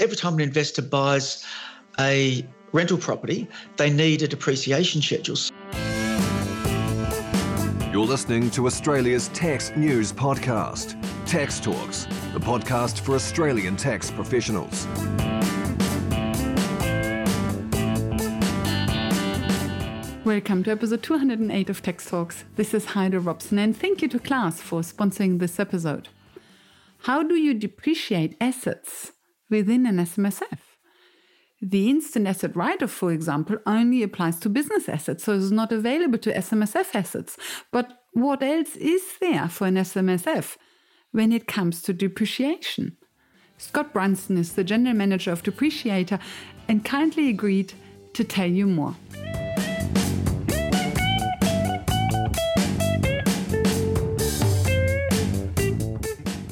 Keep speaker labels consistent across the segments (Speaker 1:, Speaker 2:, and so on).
Speaker 1: Every time an investor buys a rental property, they need a depreciation schedule.
Speaker 2: You're listening to Australia's tax news podcast, Tax Talks, the podcast for Australian tax professionals.
Speaker 3: Welcome to episode 208 of Tax Talks. This is Heide Robson, and thank you to Class for sponsoring this episode. How do you depreciate assets within an SMSF? The instant asset write off, for example, only applies to business assets, so it's not available to SMSF assets. But what else is there for an SMSF when it comes to depreciation? Scott Brunsdon is the general manager of Depreciator and kindly agreed to tell you more.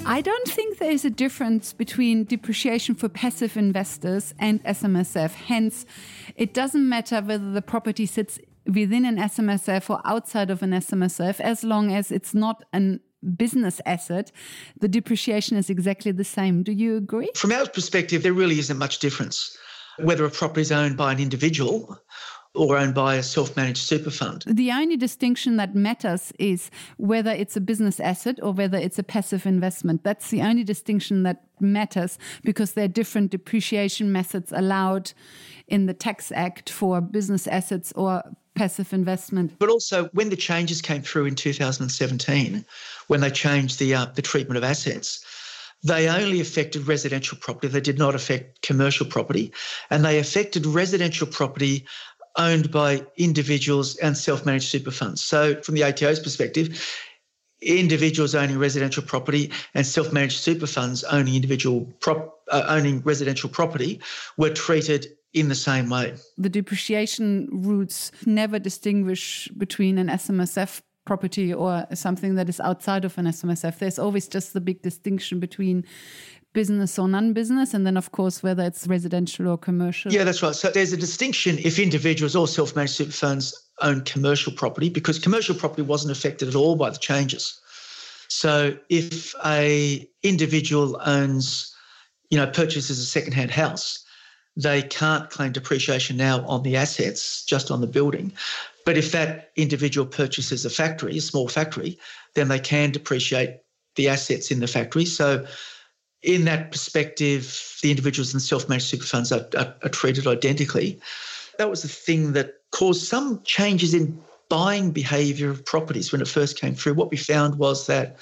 Speaker 3: I don't there is a difference between depreciation for passive investors and SMSF. Hence, it doesn't matter whether the property sits within an SMSF or outside of an SMSF, as long as it's not an business asset, the depreciation is exactly the same. Do you agree?
Speaker 1: From our perspective, there really isn't much difference whether a property is owned by an individual or owned by a self managed super fund.
Speaker 3: The only distinction that matters is whether it's a business asset or whether it's a passive investment. That's the only distinction that matters because there are different depreciation methods allowed in the Tax Act for business assets or passive investment.
Speaker 1: But also, when the changes came through in 2017, when they changed the, uh, the treatment of assets, they only affected residential property. They did not affect commercial property. And they affected residential property owned by individuals and self-managed super funds. So from the ATO's perspective, individuals owning residential property and self-managed super funds owning individual prop, uh, owning residential property were treated in the same way.
Speaker 3: The depreciation routes never distinguish between an SMSF property or something that is outside of an SMSF. There's always just the big distinction between business or non-business and then of course whether it's residential or commercial.
Speaker 1: Yeah that's right. So there's a distinction if individuals or self-managed super funds own commercial property because commercial property wasn't affected at all by the changes. So if a individual owns you know purchases a second-hand house they can't claim depreciation now on the assets just on the building. But if that individual purchases a factory a small factory then they can depreciate the assets in the factory. So in that perspective, the individuals and self-managed super funds are, are, are treated identically. That was the thing that caused some changes in buying behaviour of properties when it first came through. What we found was that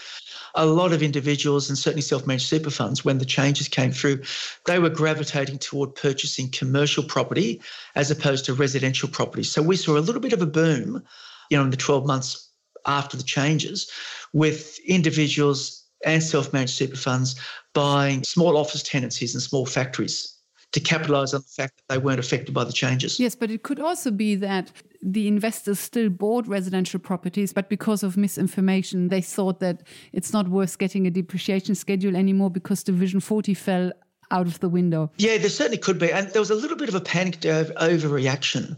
Speaker 1: a lot of individuals and certainly self-managed super funds, when the changes came through, they were gravitating toward purchasing commercial property as opposed to residential property. So we saw a little bit of a boom, you know, in the 12 months after the changes, with individuals and self-managed super funds buying small office tenancies and small factories to capitalize on the fact that they weren't affected by the changes.
Speaker 3: Yes, but it could also be that the investors still bought residential properties, but because of misinformation, they thought that it's not worth getting a depreciation schedule anymore because Division 40 fell out of the window.
Speaker 1: Yeah, there certainly could be. And there was a little bit of a panicked overreaction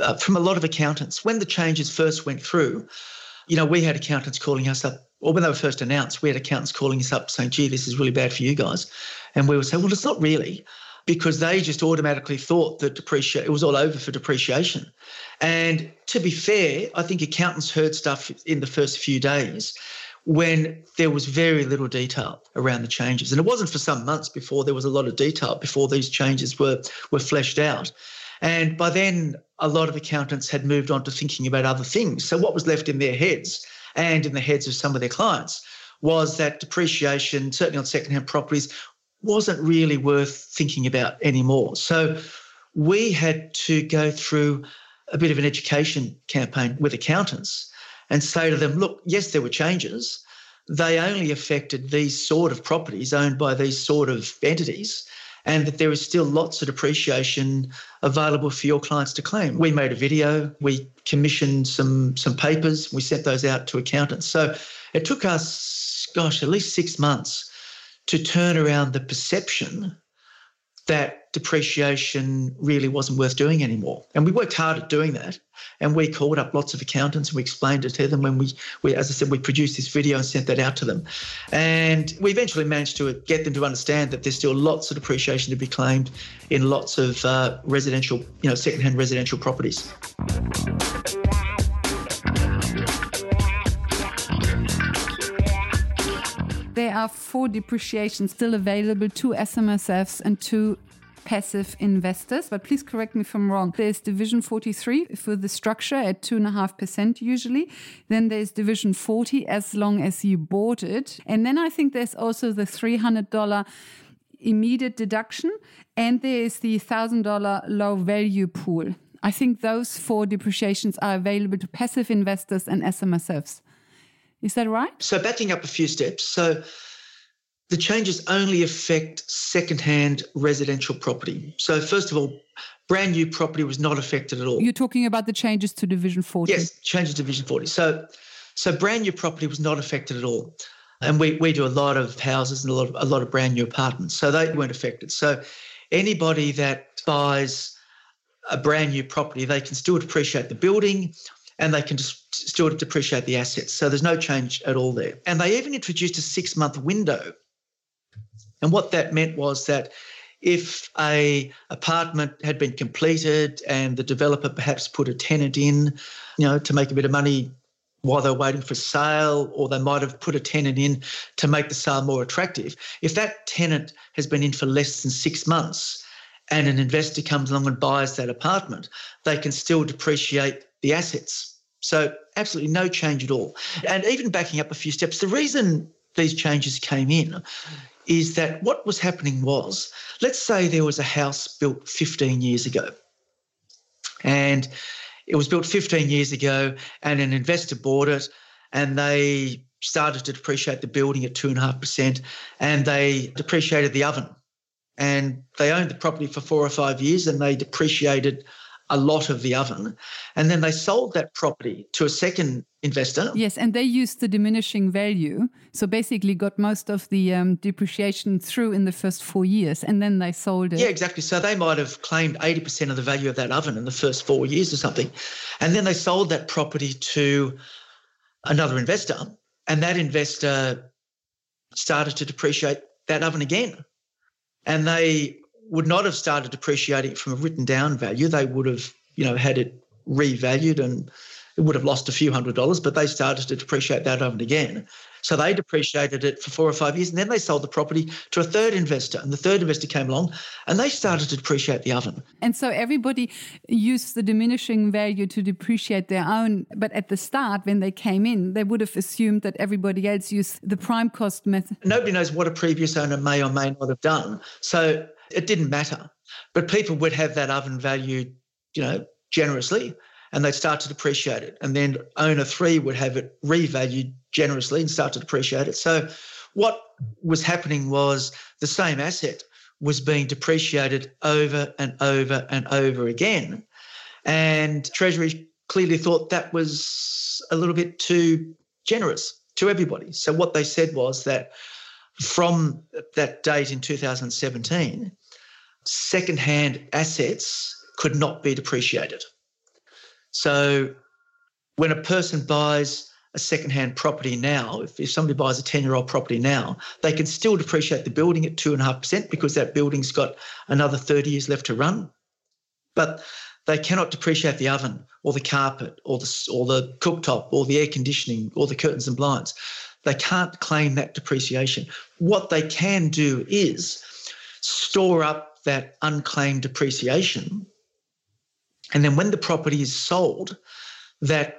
Speaker 1: uh, from a lot of accountants. When the changes first went through, you know, we had accountants calling us up or when they were first announced, we had accountants calling us up saying, gee, this is really bad for you guys. And we would say, well, it's not really, because they just automatically thought that depreciate it was all over for depreciation. And to be fair, I think accountants heard stuff in the first few days when there was very little detail around the changes. And it wasn't for some months before there was a lot of detail before these changes were were fleshed out. And by then, a lot of accountants had moved on to thinking about other things. So what was left in their heads and in the heads of some of their clients was that depreciation, certainly on secondhand properties, wasn't really worth thinking about anymore. So we had to go through a bit of an education campaign with accountants and say to them, look, yes, there were changes. They only affected these sort of properties owned by these sort of entities and that there is still lots of depreciation available for your clients to claim. We made a video, we commissioned some some papers, we sent those out to accountants. So it took us, gosh, at least six months to turn around the perception that depreciation really wasn't worth doing anymore. And we worked hard at doing that. And we called up lots of accountants and we explained it to them when we, we as I said, we produced this video and sent that out to them. And we eventually managed to get them to understand that there's still lots of depreciation to be claimed in lots of uh, residential, you know, secondhand residential properties.
Speaker 3: Are four depreciations still available to SMSFs and to passive investors. But please correct me if I'm wrong. There's Division 43 for the structure at 2.5% usually. Then there's Division 40 as long as you bought it. And then I think there's also the $300 immediate deduction. And there is the $1,000 low value pool. I think those four depreciations are available to passive investors and SMSFs. Is that right?
Speaker 1: So, backing up a few steps. So, the changes only affect second-hand residential property. So, first of all, brand new property was not affected at all.
Speaker 3: You're talking about the changes to Division 40.
Speaker 1: Yes, changes to Division 40. So, so brand new property was not affected at all. And we, we do a lot of houses and a lot of, a lot of brand new apartments. So they weren't affected. So anybody that buys a brand new property, they can still depreciate the building and they can just still depreciate the assets. So there's no change at all there. And they even introduced a six month window. And what that meant was that if a apartment had been completed and the developer perhaps put a tenant in, you know, to make a bit of money while they're waiting for sale, or they might have put a tenant in to make the sale more attractive. If that tenant has been in for less than six months and an investor comes along and buys that apartment, they can still depreciate the assets. So, absolutely no change at all. And even backing up a few steps, the reason these changes came in is that what was happening was let's say there was a house built 15 years ago and it was built 15 years ago and an investor bought it and they started to depreciate the building at 2.5% and they depreciated the oven and they owned the property for four or five years and they depreciated a lot of the oven. And then they sold that property to a second investor.
Speaker 3: Yes, and they used the diminishing value. So basically, got most of the um, depreciation through in the first four years, and then they sold it.
Speaker 1: Yeah, exactly. So they might have claimed 80% of the value of that oven in the first four years or something. And then they sold that property to another investor, and that investor started to depreciate that oven again. And they would not have started depreciating it from a written down value. They would have, you know, had it revalued and it would have lost a few hundred dollars, but they started to depreciate that oven again. So they depreciated it for four or five years, and then they sold the property to a third investor, and the third investor came along, and they started to depreciate the oven.
Speaker 3: And so everybody used the diminishing value to depreciate their own. But at the start, when they came in, they would have assumed that everybody else used the prime cost method.
Speaker 1: Nobody knows what a previous owner may or may not have done. So it didn't matter. But people would have that oven valued, you know, generously and they'd start to depreciate it. And then owner three would have it revalued generously and start to depreciate it. So what was happening was the same asset was being depreciated over and over and over again. And Treasury clearly thought that was a little bit too generous to everybody. So what they said was that from that date in 2017, second-hand assets could not be depreciated. So when a person buys a second-hand property now, if, if somebody buys a 10-year-old property now, they can still depreciate the building at 2.5% because that building's got another 30 years left to run. But they cannot depreciate the oven or the carpet or the, or the cooktop or the air conditioning or the curtains and blinds. They can't claim that depreciation. What they can do is store up that unclaimed depreciation. And then when the property is sold, that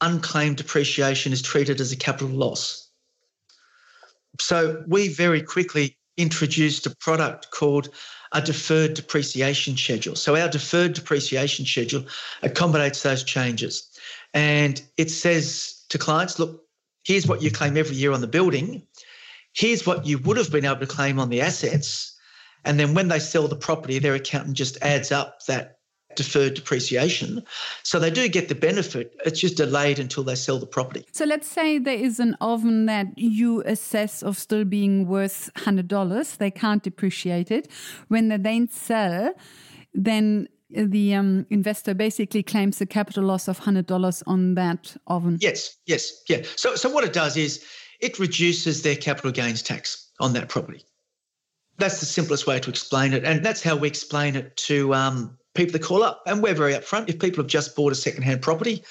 Speaker 1: unclaimed depreciation is treated as a capital loss. So we very quickly introduced a product called a deferred depreciation schedule. So our deferred depreciation schedule accommodates those changes. And it says to clients, look, Here's what you claim every year on the building. Here's what you would have been able to claim on the assets. And then when they sell the property, their accountant just adds up that deferred depreciation. So they do get the benefit. It's just delayed until they sell the property.
Speaker 3: So let's say there is an oven that you assess of still being worth $100. They can't depreciate it. When they then sell, then the um, investor basically claims a capital loss of $100 on that oven.
Speaker 1: Yes, yes, yeah. So, so what it does is it reduces their capital gains tax on that property. That's the simplest way to explain it. And that's how we explain it to um, people that call up. And we're very upfront. If people have just bought a secondhand property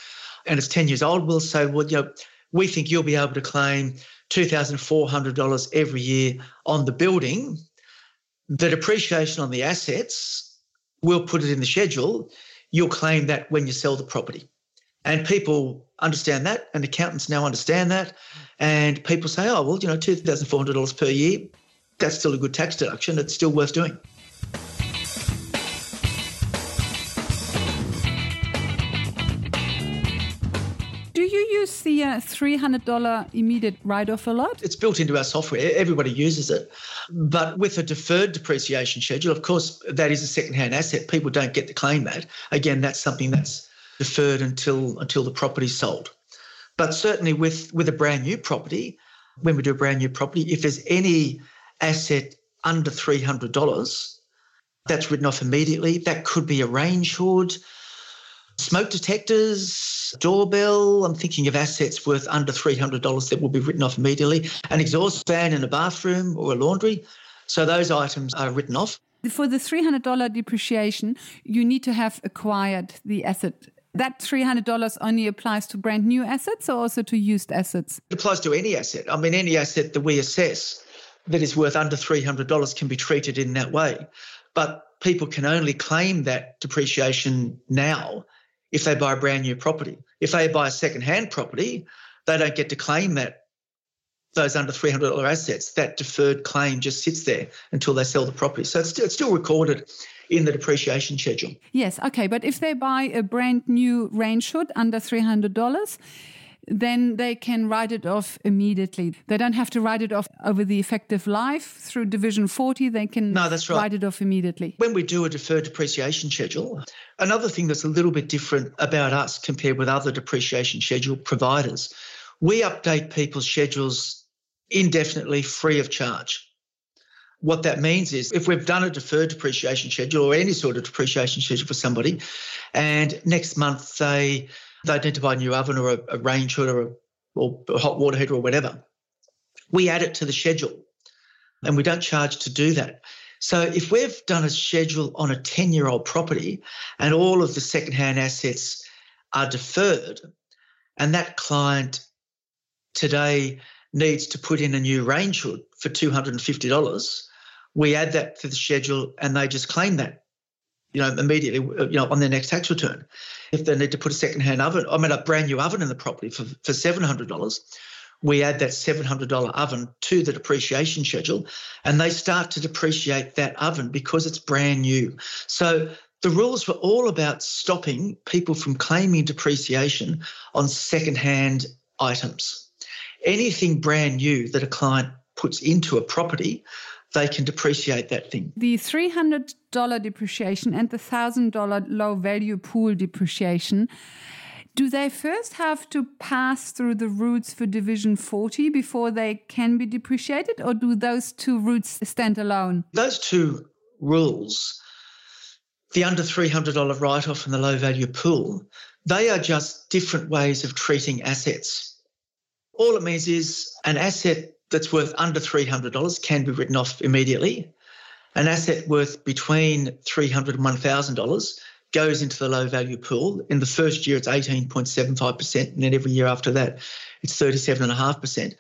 Speaker 1: and it's 10 years old, we'll say, well, you know, we think you'll be able to claim $2,400 every year on the building. The depreciation on the assets we'll put it in the schedule. You'll claim that when you sell the property. And people understand that, and accountants now understand that. And people say, oh, well, you know, $2,400 per year, that's still a good tax deduction. It's still worth doing.
Speaker 3: The uh, $300 immediate write off a lot?
Speaker 1: It's built into our software. Everybody uses it. But with a deferred depreciation schedule, of course, that is a second-hand asset. People don't get to claim that. Again, that's something that's deferred until until the property's sold. But certainly with, with a brand new property, when we do a brand new property, if there's any asset under $300, that's written off immediately. That could be a range hood, smoke detectors, doorbell. I'm thinking of assets worth under $300 that will be written off immediately, an exhaust fan in a bathroom or a laundry. So those items are written off.
Speaker 3: For the $300 depreciation, you need to have acquired the asset. That $300 only applies to brand new assets or also to used assets?
Speaker 1: It applies to any asset. I mean, any asset that we assess that is worth under $300 can be treated in that way. But people can only claim that depreciation now if they buy a brand new property. If they buy a second-hand property, they don't get to claim that those under $300 assets. That deferred claim just sits there until they sell the property. So it's still, it's still recorded in the depreciation schedule.
Speaker 3: Yes, okay. But if they buy a brand new range hood under $300, then they can write it off immediately. They don't have to write it off over the effective life through Division 40. They can
Speaker 1: no, that's right.
Speaker 3: write it off immediately.
Speaker 1: When we do a deferred depreciation schedule, another thing that's a little bit different about us compared with other depreciation schedule providers, we update people's schedules indefinitely free of charge. What that means is if we've done a deferred depreciation schedule or any sort of depreciation schedule for somebody, and next month they they identify a new oven or a, a range hood or a, or a hot water heater or whatever, we add it to the schedule and we don't charge to do that. So if we've done a schedule on a 10 year old property and all of the secondhand assets are deferred, and that client today needs to put in a new range hood for $250, we add that to the schedule and they just claim that you know, immediately, uh, you know, on their next tax return. If they need to put a second-hand oven, I mean, a brand new oven in the property for, for $700, we add that $700 oven to the depreciation schedule and they start to depreciate that oven because it's brand new. So the rules were all about stopping people from claiming depreciation on second-hand items. Anything brand new that a client puts into a property they can depreciate that thing.
Speaker 3: The $300 depreciation and the $1,000 low value pool depreciation. Do they first have to pass through the routes for Division 40 before they can be depreciated, or do those two routes stand alone?
Speaker 1: Those two rules, the under $300 write off and the low value pool, they are just different ways of treating assets. All it means is an asset that's worth under $300 can be written off immediately. An asset worth between $300 and $1,000 goes into the low value pool. In the first year, it's 18.75%, and then every year after that, it's 37.5%.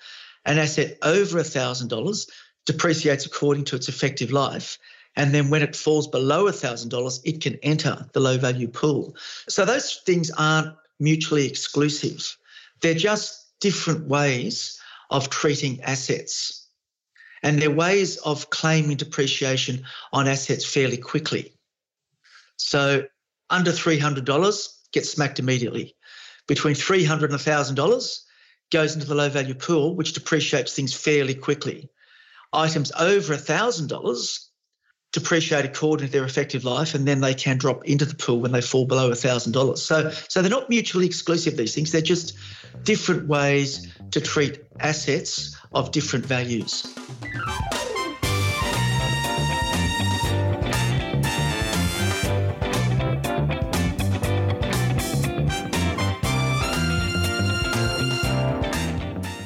Speaker 1: An asset over $1,000 depreciates according to its effective life. And then when it falls below $1,000, it can enter the low value pool. So those things aren't mutually exclusive. They're just different ways of treating assets. And there are ways of claiming depreciation on assets fairly quickly. So under $300 gets smacked immediately. Between $300 and $1,000 goes into the low value pool, which depreciates things fairly quickly. Items over $1,000 depreciate according to their effective life, and then they can drop into the pool when they fall below $1,000. So, so they're not mutually exclusive, these things. They're just different ways to treat assets of different values.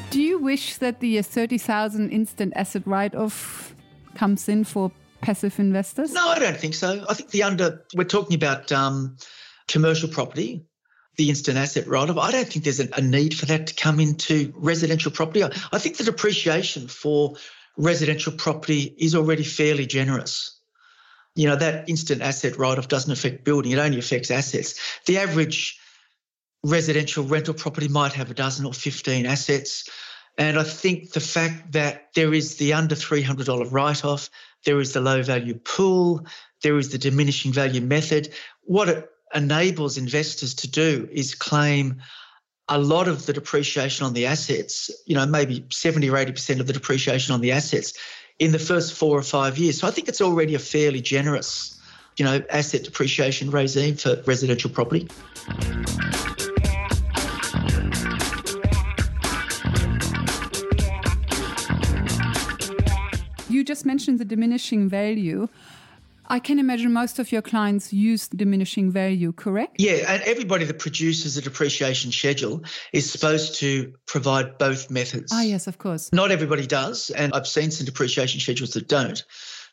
Speaker 3: Do you wish that the 30,000 instant asset write-off comes in for passive investors?
Speaker 1: No, I don't think so. I think the under, we're talking about um, commercial property, the instant asset write-off. I don't think there's a, need for that to come into residential property. I, think the depreciation for residential property is already fairly generous. You know, that instant asset write-off doesn't affect building, it only affects assets. The average residential rental property might have a dozen or 15 assets. And I think the fact that there is the under $300 write off, there is the low value pool, there is the diminishing value method. What it enables investors to do is claim a lot of the depreciation on the assets, you know, maybe 70 or 80% of the depreciation on the assets in the first four or five years. So I think it's already a fairly generous, you know, asset depreciation regime for residential property.
Speaker 3: Just mentioned the diminishing value. I can imagine most of your clients use diminishing value, correct?
Speaker 1: Yeah, and everybody that produces a depreciation schedule is supposed to provide both methods.
Speaker 3: Ah, yes, of course.
Speaker 1: Not everybody does, and I've seen some depreciation schedules that don't.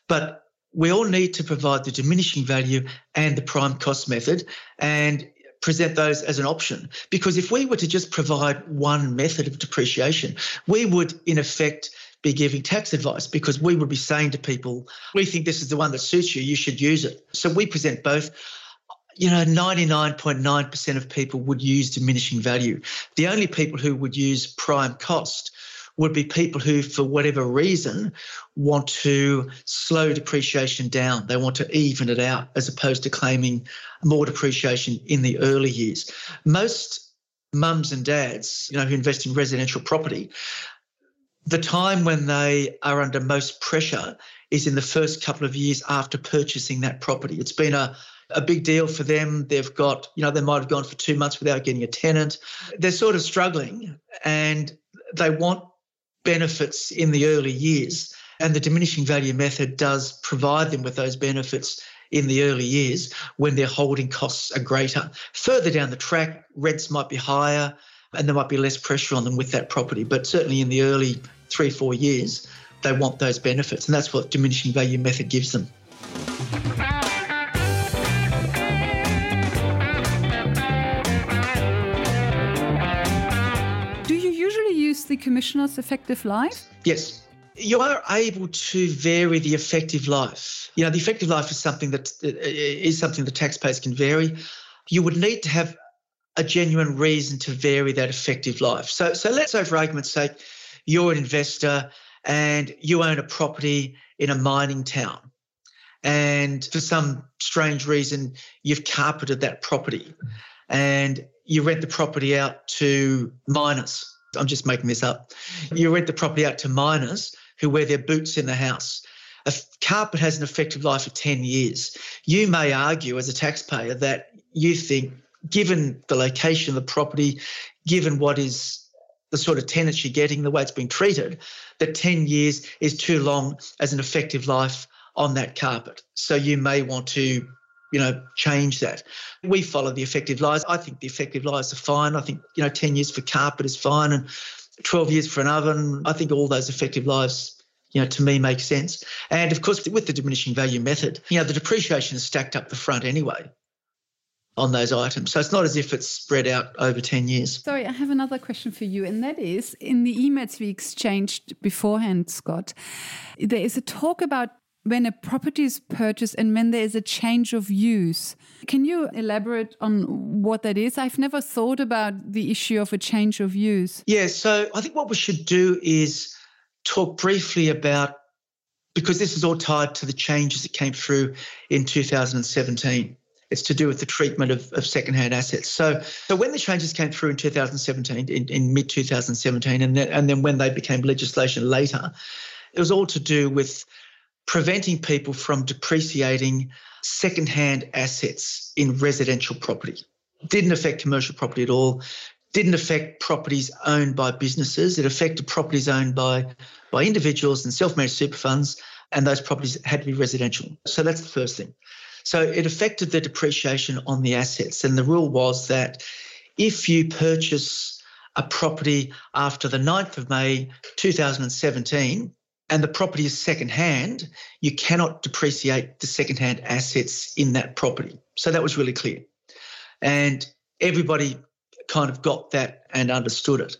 Speaker 1: But we all need to provide the diminishing value and the prime cost method and present those as an option. Because if we were to just provide one method of depreciation, we would, in effect, be giving tax advice because we would be saying to people, we think this is the one that suits you, you should use it. So we present both. You know, 99.9% of people would use diminishing value. The only people who would use prime cost would be people who, for whatever reason, want to slow depreciation down. They want to even it out as opposed to claiming more depreciation in the early years. Most mums and dads, you know, who invest in residential property, the time when they are under most pressure is in the first couple of years after purchasing that property. It's been a a big deal for them. They've got, you know, they might have gone for two months without getting a tenant. They're sort of struggling and they want benefits in the early years. And the diminishing value method does provide them with those benefits in the early years when their holding costs are greater. Further down the track, rents might be higher and there might be less pressure on them with that property. But certainly in the early three, four years, they want those benefits. And that's what diminishing value method gives them.
Speaker 3: Do you usually use the commissioner's effective life?
Speaker 1: Yes. You are able to vary the effective life. You know, the effective life is something that uh, is something the taxpayers can vary. You would need to have a genuine reason to vary that effective life. So, so let's say, for argument's sake, you're an investor and you own a property in a mining town. And for some strange reason, you've carpeted that property and you rent the property out to miners. I'm just making this up. You rent the property out to miners who wear their boots in the house. A carpet has an effective life of 10 years. You may argue as a taxpayer that you think given the location of the property, given what is the sort of tenants you're getting, the way it's being treated, that 10 years is too long as an effective life on that carpet. So you may want to, you know, change that. We follow the effective lives. I think the effective lives are fine. I think, you know, 10 years for carpet is fine and 12 years for an oven. I think all those effective lives you know, to me make sense. And of course, with the diminishing value method, you know, the depreciation is stacked up the front anyway on those items. So it's not as if it's spread out over 10 years.
Speaker 3: Sorry, I have another question for you. And that is in the emails we exchanged beforehand, Scott, there is a talk about when a property is purchased and when there is a change of use. Can you elaborate on what that is? I've never thought about the issue of a change of use.
Speaker 1: Yeah, so I think what we should do is talk briefly about because this is all tied to the changes that came through in 2017. It's to do with the treatment of, of secondhand assets. So, so when the changes came through in 2017, in, in mid 2017, and then, and then when they became legislation later, it was all to do with preventing people from depreciating second-hand assets in residential property. Didn't affect commercial property at all. Didn't affect properties owned by businesses. It affected properties owned by, by individuals and self-managed super funds, and those properties had to be residential. So that's the first thing. So it affected the depreciation on the assets. And the rule was that if you purchase a property after the 9th of May 2017 and the property is second hand, you cannot depreciate the second hand assets in that property. So that was really clear. And everybody kind of got that and understood it.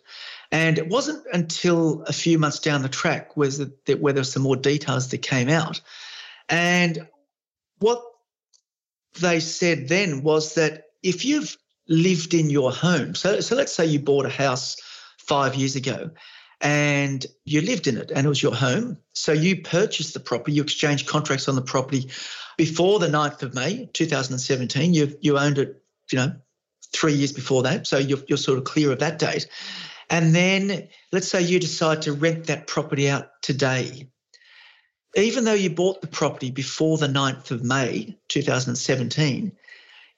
Speaker 1: And it wasn't until a few months down the track was that, where there were some more details that came out. And what they said then was that if you've lived in your home, so, so let's say you bought a house five years ago and you lived in it and it was your home. So you purchased the property, you exchanged contracts on the property before the 9th of May 2017. You, you owned it, you know, three years before that. So you're, you're sort of clear of that date. And then let's say you decide to rent that property out today even though you bought the property before the 9th of May 2017,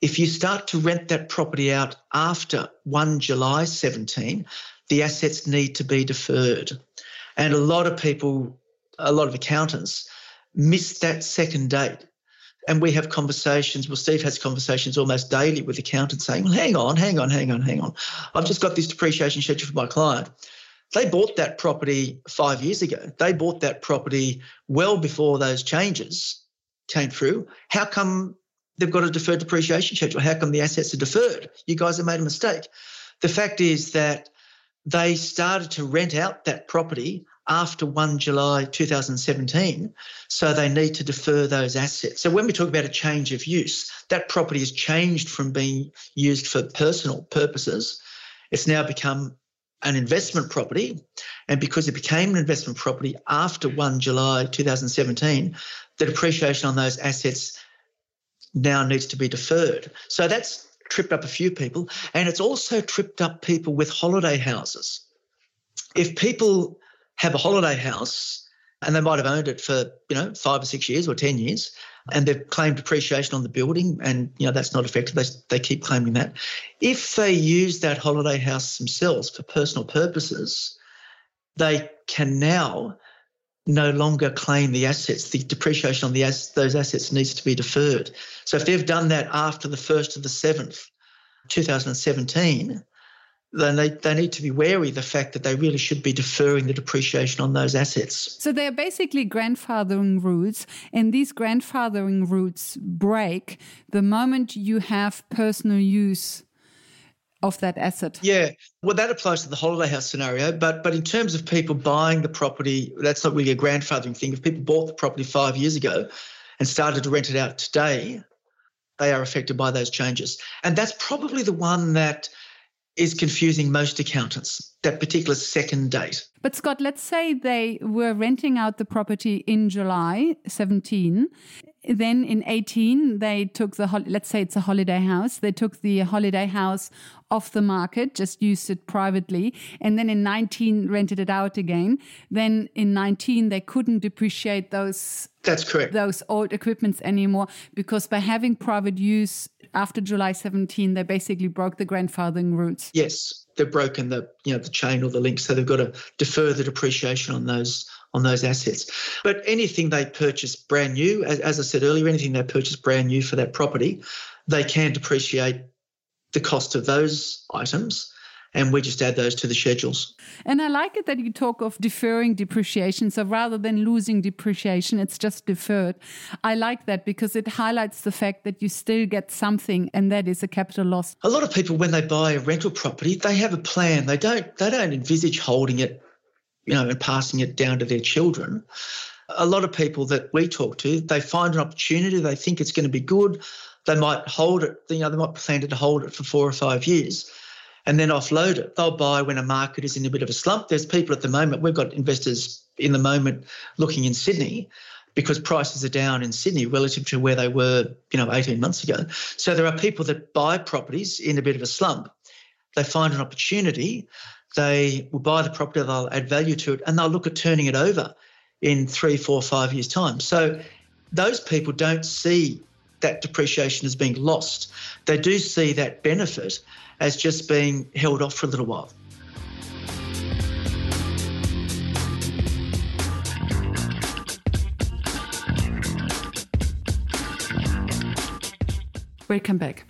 Speaker 1: if you start to rent that property out after 1 July 17, the assets need to be deferred. And a lot of people, a lot of accountants, miss that second date. And we have conversations, well, Steve has conversations almost daily with accountants saying, well, hang on, hang on, hang on, hang on. I've just got this depreciation schedule for my client. They bought that property five years ago. They bought that property well before those changes came through. How come they've got a deferred depreciation schedule? How come the assets are deferred? You guys have made a mistake. The fact is that they started to rent out that property after 1 July 2017. So they need to defer those assets. So when we talk about a change of use, that property has changed from being used for personal purposes. It's now become an investment property. And because it became an investment property after 1 July 2017, the depreciation on those assets now needs to be deferred. So that's tripped up a few people. And it's also tripped up people with holiday houses. If people have a holiday house and they might have owned it for, you know, five or six years or 10 years, and they've claimed depreciation on the building, and you know that's not affected. They, they keep claiming that. If they use that holiday house themselves for personal purposes, they can now no longer claim the assets. The depreciation on the as- those assets needs to be deferred. So if they've done that after the first of the seventh, 2017, then they, they need to be wary of the fact that they really should be deferring the depreciation on those assets.
Speaker 3: So they're basically grandfathering rules, and these grandfathering rules break the moment you have personal use of that asset.
Speaker 1: Yeah, well, that applies to the holiday house scenario, but but in terms of people buying the property, that's not really a grandfathering thing. If people bought the property five years ago and started to rent it out today, they are affected by those changes, and that's probably the one that is confusing most accountants, that particular second date.
Speaker 3: But Scott, let's say they were renting out the property in July 17. Then in 18, they took the, let's say it's a holiday house, they took the holiday house off the market, just used it privately. And then in 19, rented it out again. Then in 19, they couldn't depreciate those.
Speaker 1: That's correct.
Speaker 3: Those old equipments anymore because by having private use after July 17, they basically broke the grandfathering rules.
Speaker 1: Yes, they've broken the you know the chain or the link, so they've got to defer the depreciation on those on those assets. But anything they purchase brand new, as, as I said earlier, anything they purchase brand new for that property, they can depreciate the cost of those items and we just add those to the schedules.
Speaker 3: And I like it that you talk of deferring depreciation. So rather than losing depreciation, it's just deferred. I like that because it highlights the fact that you still get something, and that is a capital loss.
Speaker 1: A lot of people, when they buy a rental property, they have a plan. They don't. They don't envisage holding it, you know, and passing it down to their children. A lot of people that we talk to, they find an opportunity. They think it's going to be good. They might hold it. You know, they might plan to hold it for four or five years and then offload it. They'll buy when a market is in a bit of a slump. There's people at the moment, we've got investors in the moment looking in Sydney because prices are down in Sydney relative to where they were, you know, 18 months ago. So there are people that buy properties in a bit of a slump. They find an opportunity, they will buy the property, they'll add value to it, and they'll look at turning it over in three, four, five years' time. So those people don't see that depreciation as being lost. They do see that benefit as just being held off for a little while.
Speaker 3: Welcome back.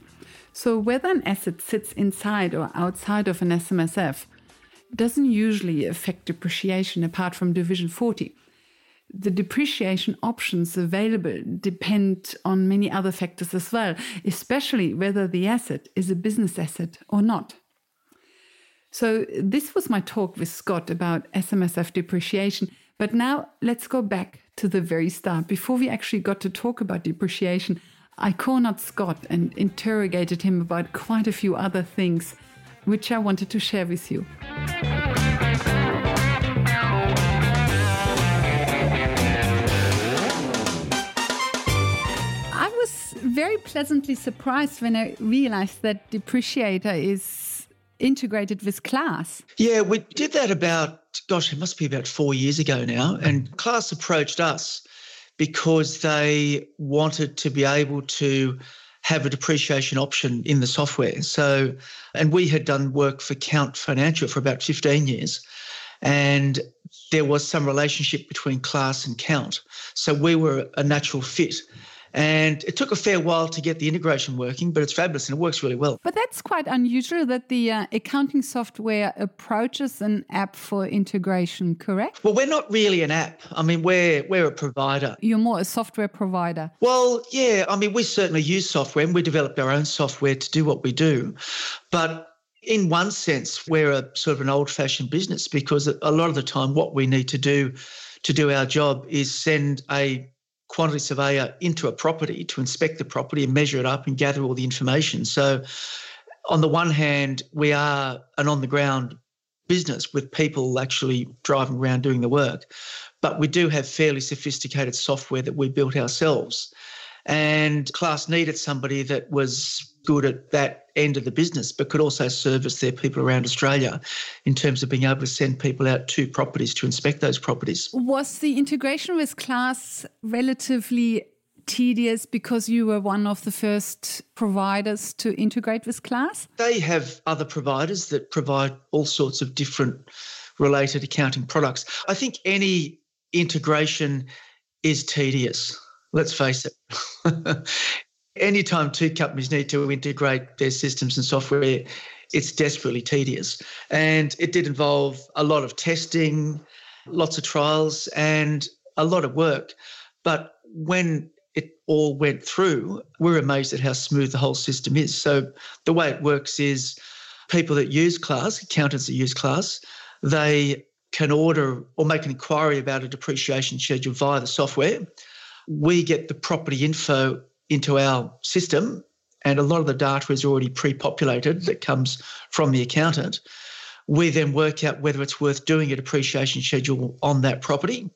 Speaker 3: So, whether an asset sits inside or outside of an SMSF doesn't usually affect depreciation apart from Division 40. The depreciation options available depend on many other factors as well, especially whether the asset is a business asset or not. So, this was my talk with Scott about SMSF depreciation. But now let's go back to the very start. Before we actually got to talk about depreciation, I cornered Scott and interrogated him about quite a few other things, which I wanted to share with you. I was very pleasantly surprised when I realized that Depreciator is integrated with Class.
Speaker 1: Yeah, we did that about, gosh, it must be about four years ago now. And Class approached us because they wanted to be able to have a depreciation option in the software. So, and we had done work for Count Financial for about 15 years. And there was some relationship between class and count. So we were a natural fit. And it took a fair while to get the integration working, but it's fabulous and it works really well.
Speaker 3: But that's quite unusual that the uh, accounting software approaches an app for integration, correct?
Speaker 1: Well, we're not really an app. I mean, we're we're a provider.
Speaker 3: You're more a software provider.
Speaker 1: Well, yeah. I mean, we certainly use software and we developed our own software to do what we do. But in one sense, we're a sort of an old fashioned business because a lot of the time what we need to do to do our job is send a quantity surveyor into a property to inspect the property and measure it up and gather all the information. So, on the one hand, we are an on the ground business with people actually driving around doing the work, but we do have fairly sophisticated software that we built ourselves. And Class needed somebody that was good at that end of the business, but could also service their people around Australia in terms of being able to send people out to properties to inspect those properties.
Speaker 3: Was the integration with Class relatively tedious because you were one of the first providers to integrate with Class?
Speaker 1: They have other providers that provide all sorts of different related accounting products. I think any integration is tedious. Let's face it. anytime two companies need to integrate their systems and software, it's desperately tedious. And it did involve a lot of testing, lots of trials, and a lot of work. But when it all went through, we're amazed at how smooth the whole system is. So the way it works is people that use class, accountants that use class, they can order or make an inquiry about a depreciation schedule via the software. We get the property info into our system, and a lot of the data is already pre populated that comes from the accountant. We then work out whether it's worth doing a depreciation schedule on that property.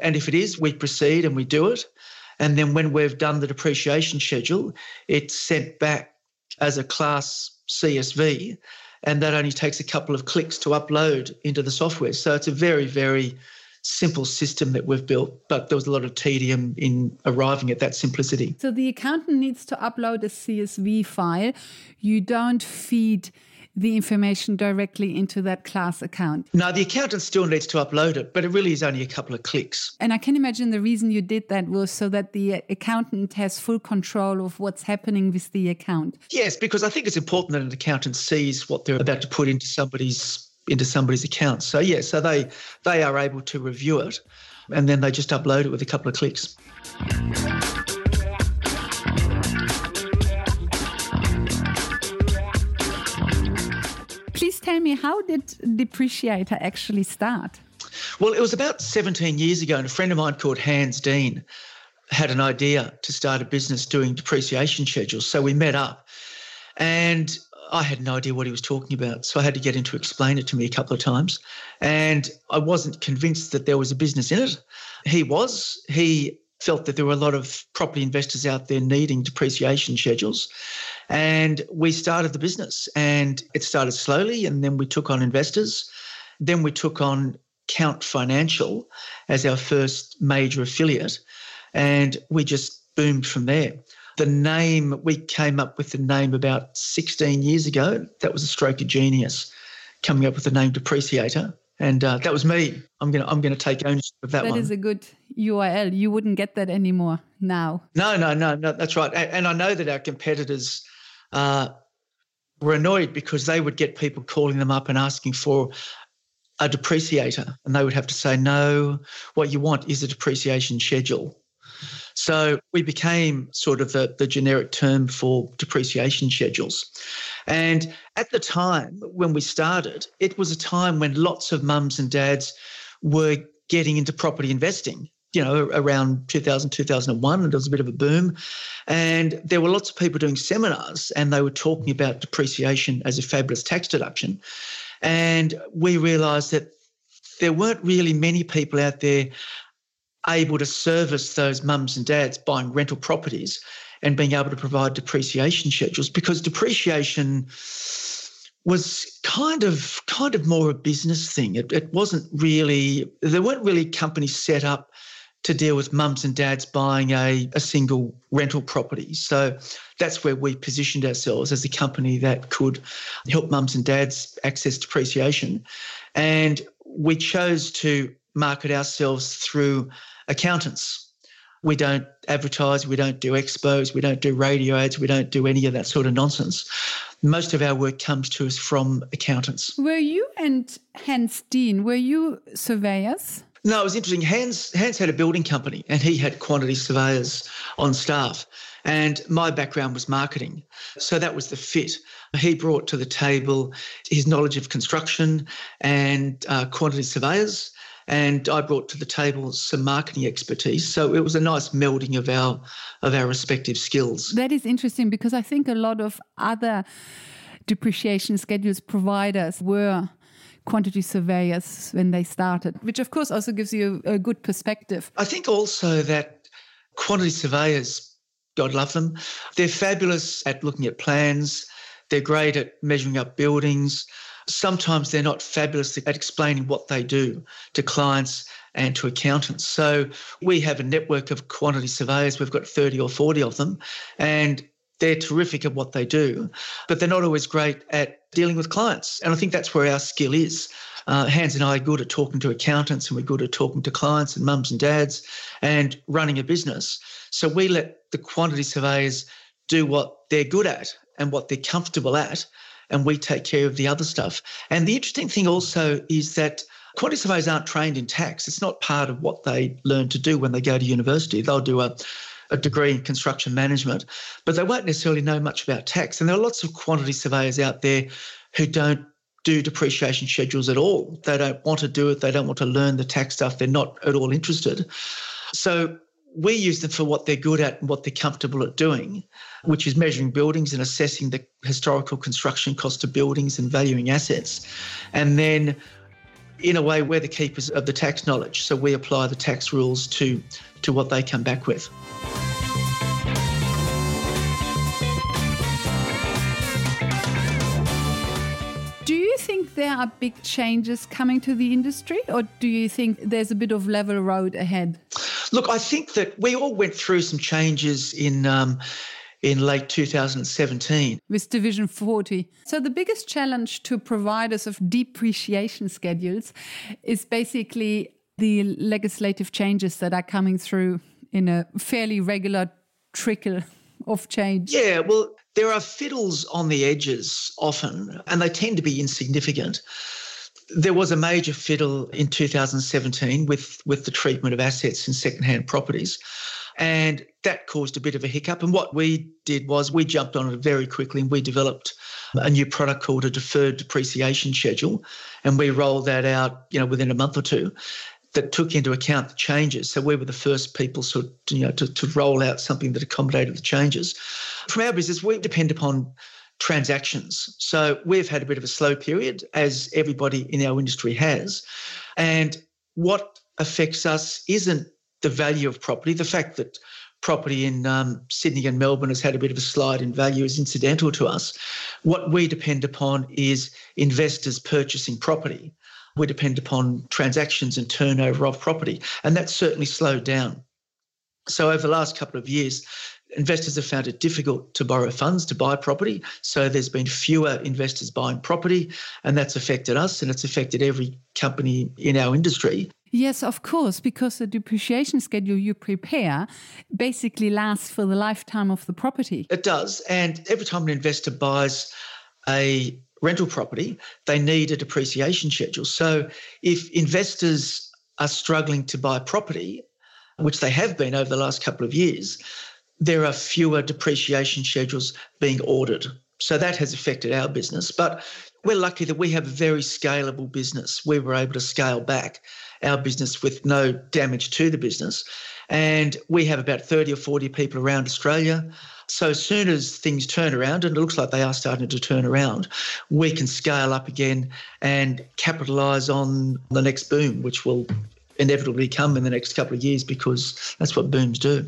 Speaker 1: And if it is, we proceed and we do it. And then when we've done the depreciation schedule, it's sent back as a class CSV. And that only takes a couple of clicks to upload into the software. So it's a very, very simple system that we've built, but there was a lot of tedium in arriving at that simplicity.
Speaker 3: So the accountant needs to upload a CSV file. You don't feed the information directly into that class account.
Speaker 1: No, the accountant still needs to upload it, but it really is only a couple of clicks.
Speaker 3: And I can imagine the reason you did that was so that the accountant has full control of what's happening with the account.
Speaker 1: Yes, because I think it's important that an accountant sees what they're about to put into somebody's into somebody's account. So yeah, so they they are able to review it, and then they just upload it with a couple of clicks.
Speaker 3: Please tell me, how did Depreciator actually start?
Speaker 1: Well, it was about 17 years ago, and a friend of mine called Hans Dean had an idea to start a business doing depreciation schedules. So we met up, and I had no idea what he was talking about. So I had to get him to explain it to me a couple of times. And I wasn't convinced that there was a business in it. He was. He felt that there were a lot of property investors out there needing depreciation schedules. And we started the business and it started slowly. And then we took on investors. Then we took on Count Financial as our first major affiliate, and we just boomed from there. The name, we came up with the name about 16 years ago. That was a stroke of genius, coming up with the name Depreciator. And uh, that was me. I'm gonna I'm gonna take ownership of that,
Speaker 3: that
Speaker 1: one.
Speaker 3: That is a good URL. You wouldn't get that anymore now.
Speaker 1: No, no, no, no. That's right. And, and I know that our competitors uh, were annoyed because they would get people calling them up and asking for a depreciator, and they would have to say, no, what you want is a depreciation schedule. So we became sort of the, the generic term for depreciation schedules. And at the time when we started, it was a time when lots of mums and dads were getting into property investing you know, around 2000, 2001, and there was a bit of a boom. And there were lots of people doing seminars, and they were talking about depreciation as a fabulous tax deduction. And we realised that there weren't really many people out there able to service those mums and dads buying rental properties and being able to provide depreciation schedules because depreciation was kind of kind of more a business thing. It, it wasn't really there weren't really companies set up to deal with mums and dads buying a, a single rental property. So that's where we positioned ourselves as a company that could help mums and dads access depreciation. And we chose to market ourselves through accountants. We don't advertise, we don't do expos, we don't do radio ads, we don't do any of that sort of nonsense. Most of our work comes to us from accountants.
Speaker 3: Were you and Hans Dean, were you surveyors?
Speaker 1: No, it was interesting. Hans, Hans had a building company and he had quantity surveyors on staff. And my background was marketing. So that was the fit. He brought to the table his knowledge of construction and uh, quantity surveyors and I brought to the table some marketing expertise. So it was a nice melding of our of our respective skills.
Speaker 3: That is interesting because I think a lot of other depreciation schedules providers were quantity surveyors when they started, which of course also gives you a good perspective.
Speaker 1: I think also that quantity surveyors, God love them, they're fabulous at looking at plans. They're great at measuring up buildings sometimes they're not fabulous at explaining what they do to clients and to accountants. So we have a network of quantity surveyors. We've got 30 or 40 of them, and they're terrific at what they do, but they're not always great at dealing with clients. And I think that's where our skill is. Uh, Hans and I are good at talking to accountants and we're good at talking to clients and mums and dads and running a business. So we let the quantity surveyors do what they're good at and what they're comfortable at and we take care of the other stuff. And the interesting thing also is that quantity surveyors aren't trained in tax. It's not part of what they learn to do when they go to university. They'll do a, a degree in construction management, but they won't necessarily know much about tax. And there are lots of quantity surveyors out there who don't do depreciation schedules at all. They don't want to do it. They don't want to learn the tax stuff. They're not at all interested. So we use them for what they're good at and what they're comfortable at doing, which is measuring buildings and assessing the historical construction cost of buildings and valuing assets. And then, in a way, we're the keepers of the tax knowledge. So we apply the tax rules to, to what they come back with.
Speaker 3: Do you think there are big changes coming to the industry, or do you think there's a bit of level road ahead?
Speaker 1: Look, I think that we all went through some changes in. Um, in late 2017.
Speaker 3: With Division 40. So, the biggest challenge to providers of depreciation schedules is basically the legislative changes that are coming through in a fairly regular trickle of change.
Speaker 1: Yeah, well, there are fiddles on the edges often, and they tend to be insignificant. There was a major fiddle in 2017 with, with the treatment of assets in secondhand properties. And that caused a bit of a hiccup. And what we did was we jumped on it very quickly and we developed a new product called a deferred depreciation schedule. And we rolled that out, you know, within a month or two that took into account the changes. So we were the first people sort of, you know, to, to roll out something that accommodated the changes. From our business, we depend upon transactions. So we've had a bit of a slow period, as everybody in our industry has. And what affects us isn't the value of property. The fact that property in um, Sydney and Melbourne has had a bit of a slide in value is incidental to us. What we depend upon is investors purchasing property. we depend upon transactions and turnover of property, and that's certainly slowed down. So, over the last couple of years, investors have found it difficult to borrow funds to buy property. So, there's been fewer investors buying property, and that's affected us and it's affected every company in our industry.
Speaker 3: Yes, of course, because the depreciation schedule you prepare basically lasts for the lifetime of the property.
Speaker 1: It does. And every time an investor buys a rental property, they need a depreciation schedule. So if investors are struggling to buy property, which they have been over the last couple of years, there are fewer depreciation schedules being ordered. So that has affected our business. But we're lucky that we have a very scalable business. We were able to scale back our business with no damage to the business. And we have about 30 or 40 people around Australia. So as soon as things turn around, and it looks like they are starting to turn around, we can scale up again and capitalise on the next boom, which will inevitably come in the next couple of years because that's what booms do.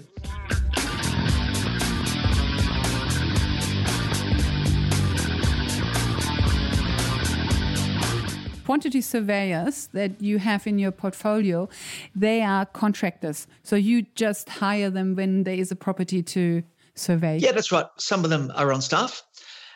Speaker 3: Quantity surveyors that you have in your portfolio, they are contractors. So you just hire them when there is a property to survey.
Speaker 1: Yeah, that's right. Some of them are on staff,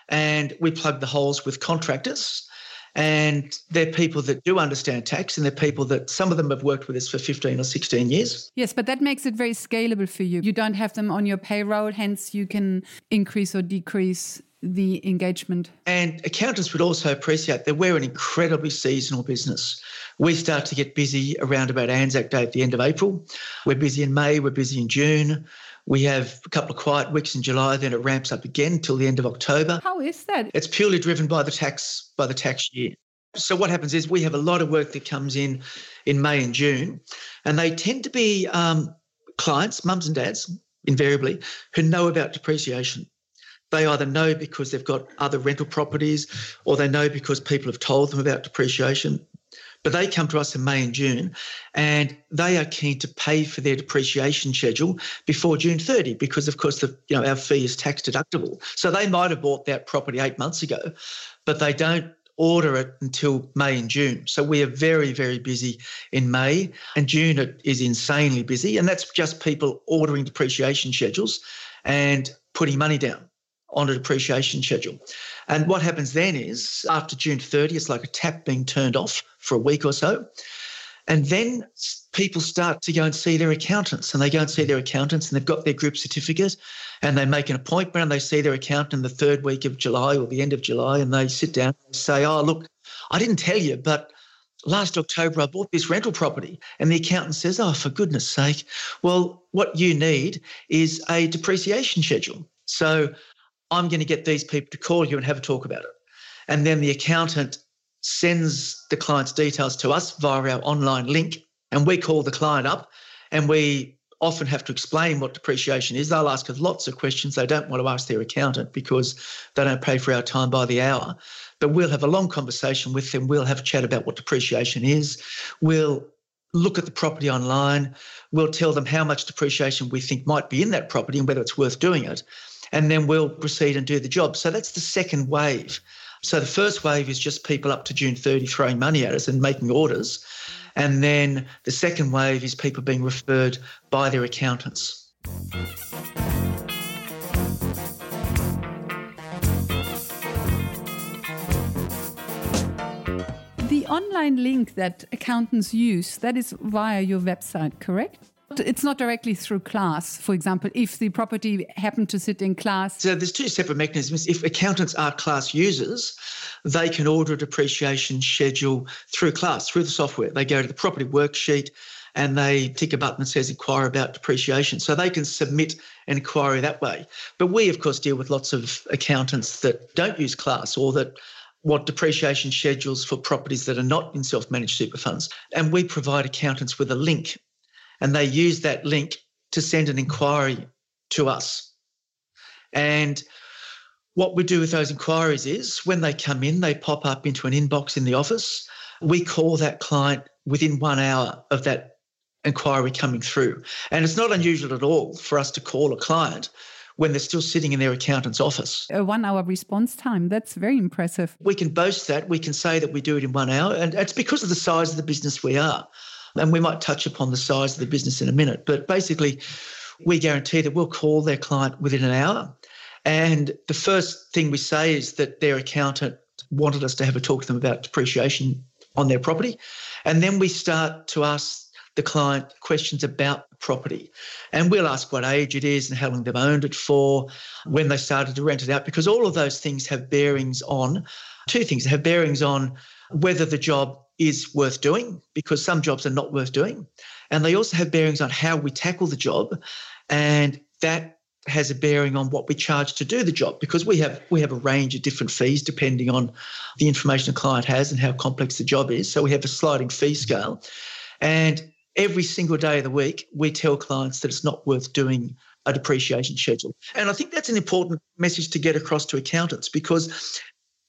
Speaker 1: and we plug the holes with contractors. And they're people that do understand tax, and they're people that some of them have worked with us for 15 or 16 years.
Speaker 3: Yes, but that makes it very scalable for you. You don't have them on your payroll, hence, you can increase or decrease the engagement.
Speaker 1: And accountants would also appreciate that we're an incredibly seasonal business. We start to get busy around about Anzac Day at the end of April. We're busy in May, we're busy in June. We have a couple of quiet weeks in July, then it ramps up again till the end of October.
Speaker 3: How is that?
Speaker 1: It's purely driven by the tax by the tax year. So what happens is we have a lot of work that comes in in May and June, and they tend to be um, clients, mums and dads, invariably, who know about depreciation. They either know because they've got other rental properties or they know because people have told them about depreciation. But they come to us in May and June and they are keen to pay for their depreciation schedule before June 30 because, of course, the, you know, our fee is tax deductible. So they might have bought that property eight months ago, but they don't order it until May and June. So we are very, very busy in May and June is insanely busy. And that's just people ordering depreciation schedules and putting money down on a depreciation schedule. And what happens then is after June 30, it's like a tap being turned off for a week or so. And then people start to go and see their accountants, and they go and see their accountants, and they've got their group certificate, and they make an appointment, and they see their accountant in the third week of July or the end of July, and they sit down and say, "Oh, look, I didn't tell you, but last October I bought this rental property," and the accountant says, "Oh, for goodness' sake, well, what you need is a depreciation schedule." So I'm going to get these people to call you and have a talk about it. And then the accountant sends the client's details to us via our online link, and we call the client up and we often have to explain what depreciation is. They'll ask us lots of questions they don't want to ask their accountant because they don't pay for our time by the hour. But we'll have a long conversation with them. We'll have a chat about what depreciation is. We'll look at the property online. We'll tell them how much depreciation we think might be in that property and whether it's worth doing it and then we'll proceed and do the job. So that's the second wave. So the first wave is just people up to June 30 throwing money at us and making orders. And then the second wave is people being referred by their accountants.
Speaker 3: The online link that accountants use, that is via your website, correct? It's not directly through Class, for example, if the property happened to sit in Class.
Speaker 1: So there's two separate mechanisms. If accountants are Class users, they can order a depreciation schedule through Class, through the software. They go to the property worksheet and they tick a button that says inquire about depreciation. So they can submit an inquiry that way. But we, of course, deal with lots of accountants that don't use Class or that want depreciation schedules for properties that are not in self managed super funds. And we provide accountants with a link and they use that link to send an inquiry to us. And what we do with those inquiries is when they come in, they pop up into an inbox in the office. We call that client within one hour of that inquiry coming through. And it's not unusual at all for us to call a client when they're still sitting in their accountant's office.
Speaker 3: A one hour response time. That's very impressive.
Speaker 1: We can boast that. We can say that we do it in one hour. And it's because of the size of the business we are. And we might touch upon the size of the business in a minute. But basically, we guarantee that we'll call their client within an hour. And the first thing we say is that their accountant wanted us to have a talk to them about depreciation on their property. And then we start to ask the client questions about the property. And we'll ask what age it is and how long they've owned it for, when they started to rent it out, because all of those things have bearings on two things. They have bearings on whether the job is worth doing, because some jobs are not worth doing. And they also have bearings on how we tackle the job. And that has a bearing on what we charge to do the job because we have we have a range of different fees depending on the information a client has and how complex the job is. So we have a sliding fee scale. And every single day of the week, we tell clients that it's not worth doing a depreciation schedule. And I think that's an important message to get across to accountants because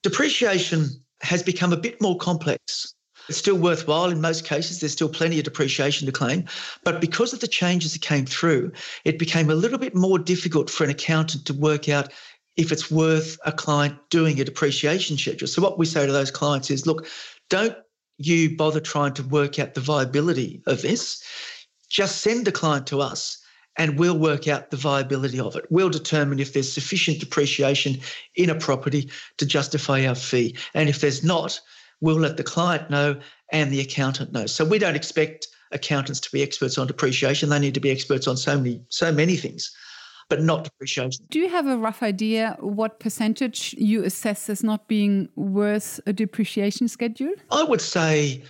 Speaker 1: depreciation has become a bit more complex. It's still worthwhile in most cases. There's still plenty of depreciation to claim. But because of the changes that came through, it became a little bit more difficult for an accountant to work out if it's worth a client doing a depreciation schedule. So, what we say to those clients is look, don't you bother trying to work out the viability of this, just send the client to us and we'll work out the viability of it. We'll determine if there's sufficient depreciation in a property to justify our fee. And if there's not, we'll let the client know and the accountant know. So we don't expect accountants to be experts on depreciation. They need to be experts on so many, so many things but not depreciation.
Speaker 3: Do you have a rough idea what percentage you assess as not being worth a depreciation schedule?
Speaker 1: I would say,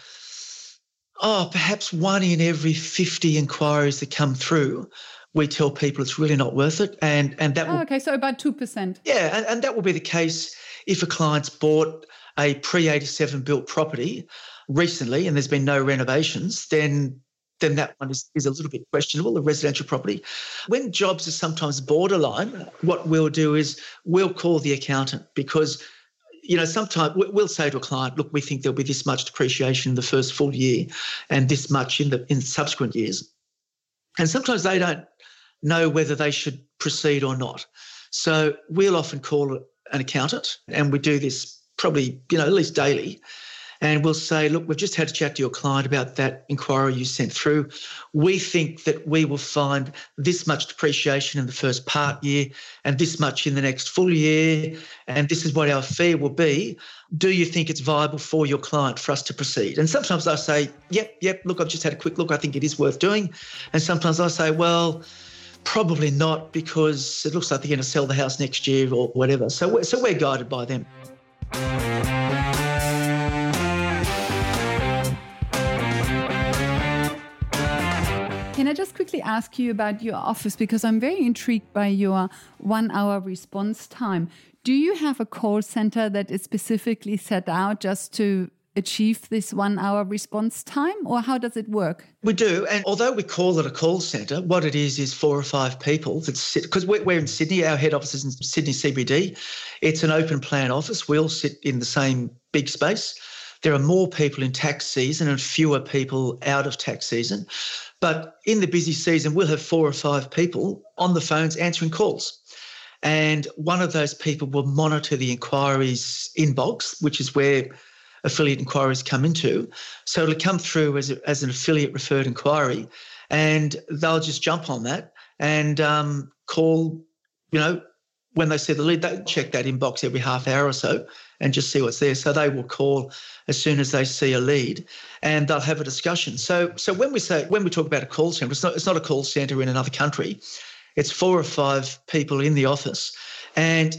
Speaker 1: oh, perhaps one in every 50 inquiries that come through. We tell people it's really not worth it, and and that.
Speaker 3: Oh, will, okay, so about two percent.
Speaker 1: Yeah, and, and that will be the case if a client's bought a pre eighty seven built property recently, and there's been no renovations. Then then that one is, is a little bit questionable, the residential property. When jobs are sometimes borderline, what we'll do is we'll call the accountant because you know, sometimes we'll say to a client, look, we think there'll be this much depreciation in the first full year and this much in the in subsequent years. And sometimes they don't know whether they should proceed or not. So we'll often call an accountant and we do this probably, you know, at least daily and we'll say, look, we've just had to chat to your client about that inquiry you sent through. We think that we will find this much depreciation in the first part year and this much in the next full year, and this is what our fee will be. Do you think it's viable for your client for us to proceed? And sometimes I say, yep, yep, look, I've just had a quick look. I think it is worth doing. And sometimes I say, well, probably not because it looks like they're going to sell the house next year or whatever. So we're, so we're guided by them.
Speaker 3: Can I just quickly ask you about your office? Because I'm very intrigued by your one hour response time. Do you have a call center that is specifically set out just to achieve this one hour response time, or how does it work?
Speaker 1: We do. And although we call it a call centre, what it is is four or five people that sit, because we're, we're in Sydney, our head office is in Sydney CBD. It's an open plan office. We all sit in the same big space. There are more people in tax season and fewer people out of tax season. But in the busy season, we'll have four or five people on the phones answering calls. And one of those people will monitor the inquiries inbox, which is where affiliate inquiries come into. So it'll come through as, a, as an affiliate referred inquiry, and they'll just jump on that and um, call, you know, when they see the lead, they check that inbox every half hour or so and just see what's there. So they will call as soon as they see a lead and they'll have a discussion. So so when we say when we talk about a call center, it's not it's not a call center in another country. It's four or five people in the office. And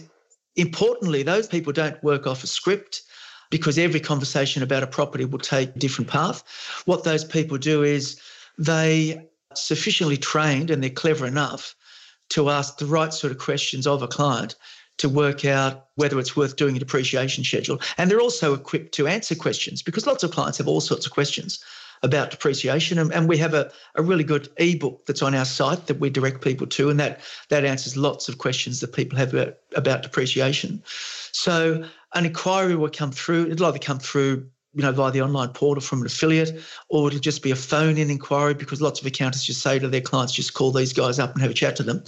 Speaker 1: importantly, those people don't work off a script because every conversation about a property will take a different path. What those people do is they sufficiently trained and they're clever enough to ask the right sort of questions of a client to work out whether it's worth doing a depreciation schedule. And they're also equipped to answer questions because lots of clients have all sorts of questions about depreciation. And, and we have a, a really good ebook that's on our site that we direct people to, and that, that answers lots of questions that people have about, about depreciation. So an inquiry will come through, it'll either come through you know, via the online portal from an affiliate, or it'll just be a phone-in inquiry because lots of accountants just say to their clients, just call these guys up and have a chat to them.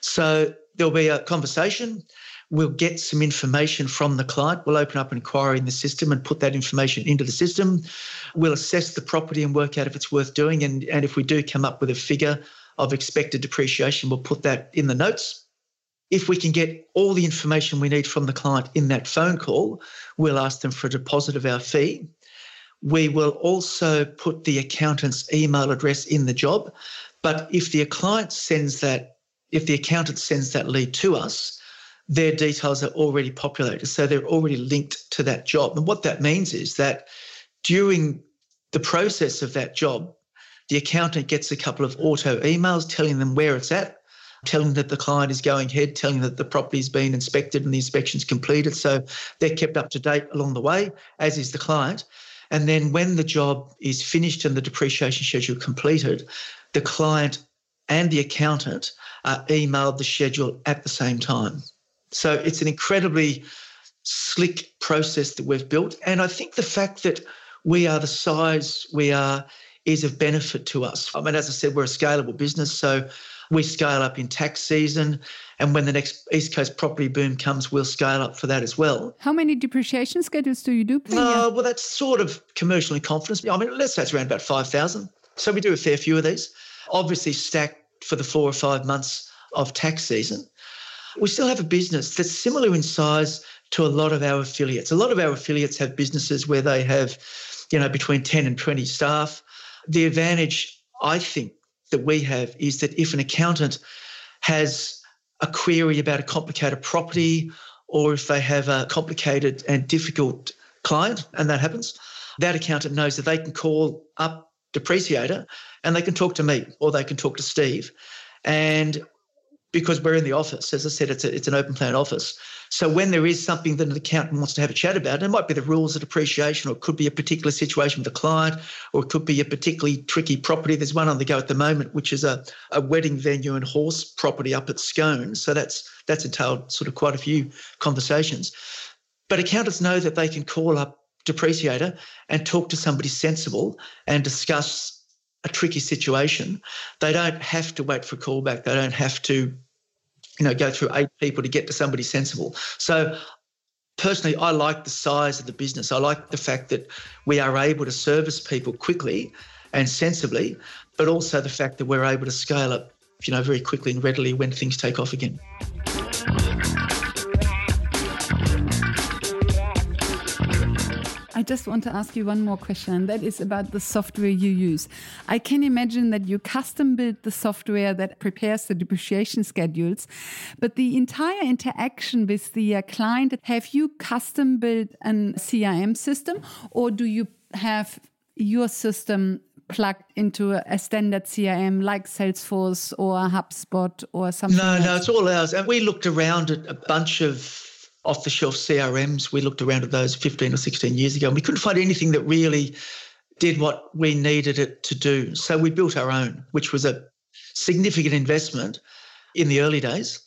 Speaker 1: So there'll be a conversation. We'll get some information from the client. We'll open up an inquiry in the system and put that information into the system. We'll assess the property and work out if it's worth doing. And, and if we do come up with a figure of expected depreciation, we'll put that in the notes. If we can get all the information we need from the client in that phone call, we'll ask them for a deposit of our fee. We will also put the accountant's email address in the job. But if the client sends that, if the accountant sends that lead to us, their details are already populated. So they're already linked to that job. And what that means is that during the process of that job, the accountant gets a couple of auto emails telling them where it's at, telling that the client is going ahead, telling that the property's been inspected and the inspection's completed. So they're kept up to date along the way, as is the client. And then when the job is finished and the depreciation schedule completed, the client and the accountant are emailed the schedule at the same time. So it's an incredibly slick process that we've built. And I think the fact that we are the size we are is of benefit to us. I mean, as I said, we're a scalable business. So we scale up in tax season. And when the next East Coast property boom comes, we'll scale up for that as well.
Speaker 3: How many depreciation schedules do you do per
Speaker 1: year? Uh, well, that's sort of commercial in confidence. I mean, let's say it's around about 5,000. So we do a fair few of these, obviously stacked for the four or five months of tax season. We still have a business that's similar in size to a lot of our affiliates. A lot of our affiliates have businesses where they have, you know, between 10 and 20 staff. The advantage, I think, that we have is that if an accountant has a query about a complicated property or if they have a complicated and difficult client, and that happens, that accountant knows that they can call up Depreciator and they can talk to me or they can talk to Steve. And because we're in the office, as I said, it's, a, it's an open plan office. So when there is something that an accountant wants to have a chat about, it might be the rules of depreciation, or it could be a particular situation with a client, or it could be a particularly tricky property. There's one on the go at the moment, which is a, a wedding venue and horse property up at Scone. So that's that's entailed sort of quite a few conversations. But accountants know that they can call up Depreciator and talk to somebody sensible and discuss a tricky situation. They don't have to wait for a callback. They don't have to you know, go through eight people to get to somebody sensible. So personally, I like the size of the business. I like the fact that we are able to service people quickly and sensibly, but also the fact that we're able to scale up, you know, very quickly and readily when things take off again.
Speaker 3: I just want to ask you one more question, and that is about the software you use. I can imagine that you custom build the software that prepares the depreciation schedules, but the entire interaction with the uh, client, have you custom built an CRM system, or do you have your system plugged into a, standard CRM like Salesforce or HubSpot or something?
Speaker 1: No,
Speaker 3: else?
Speaker 1: no, it's all ours. And we looked around at a bunch of off the shelf CRMs. We looked around at those 15 or 16 years ago and we couldn't find anything that really did what we needed it to do. So we built our own, which was a significant investment in the early days.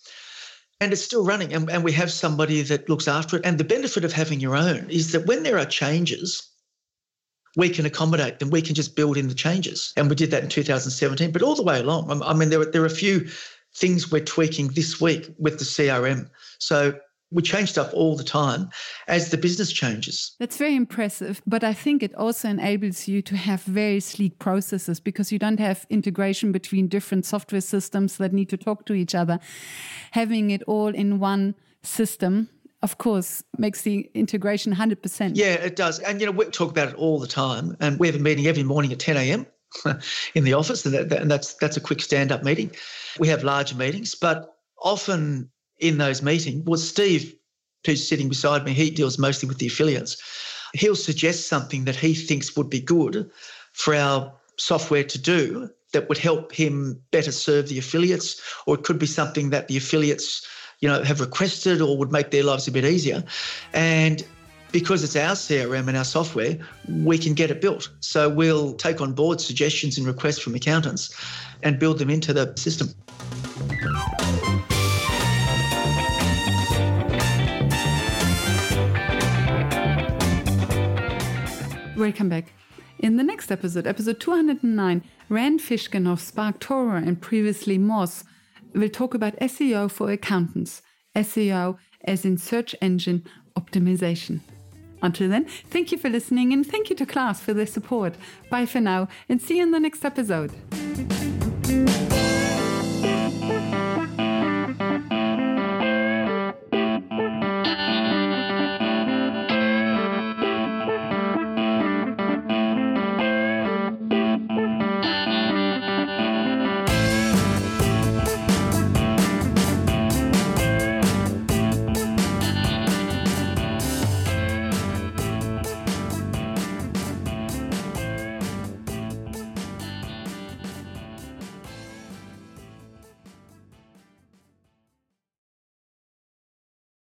Speaker 1: And it's still running, and, and we have somebody that looks after it. And the benefit of having your own is that when there are changes, we can accommodate them. We can just build in the changes. And we did that in 2017, but all the way along. I mean, there are, there are a few things we're tweaking this week with the CRM. So we change stuff all the time as the business changes.
Speaker 3: That's very impressive. But I think it also enables you to have very sleek processes because you don't have integration between different software systems that need to talk to each other. Having it all in one system of course, makes the integration 100%.
Speaker 1: Yeah, it does. And, you know, we talk about it all the time. And we have a meeting every morning at 10 a.m. in the office, and, that, and that's, that's a quick stand up meeting. We have larger meetings, but often in those meetings was Steve, who's sitting beside me. He deals mostly with the affiliates. He'll suggest something that he thinks would be good for our software to do that would help him better serve the affiliates, or it could be something that the affiliates, you know, have requested or would make their lives a bit easier. And because it's our CRM and our software, we can get it built. So we'll take on board suggestions and requests from accountants and build them into the system.
Speaker 3: Welcome back. In the next episode, episode 209, Rand Fishkin of SparkToro and previously Moz we'll talk about SEO for accountants, SEO as in search engine optimization. Until then, thank you for listening and thank you to Class for their support. Bye for now and see you in the next episode.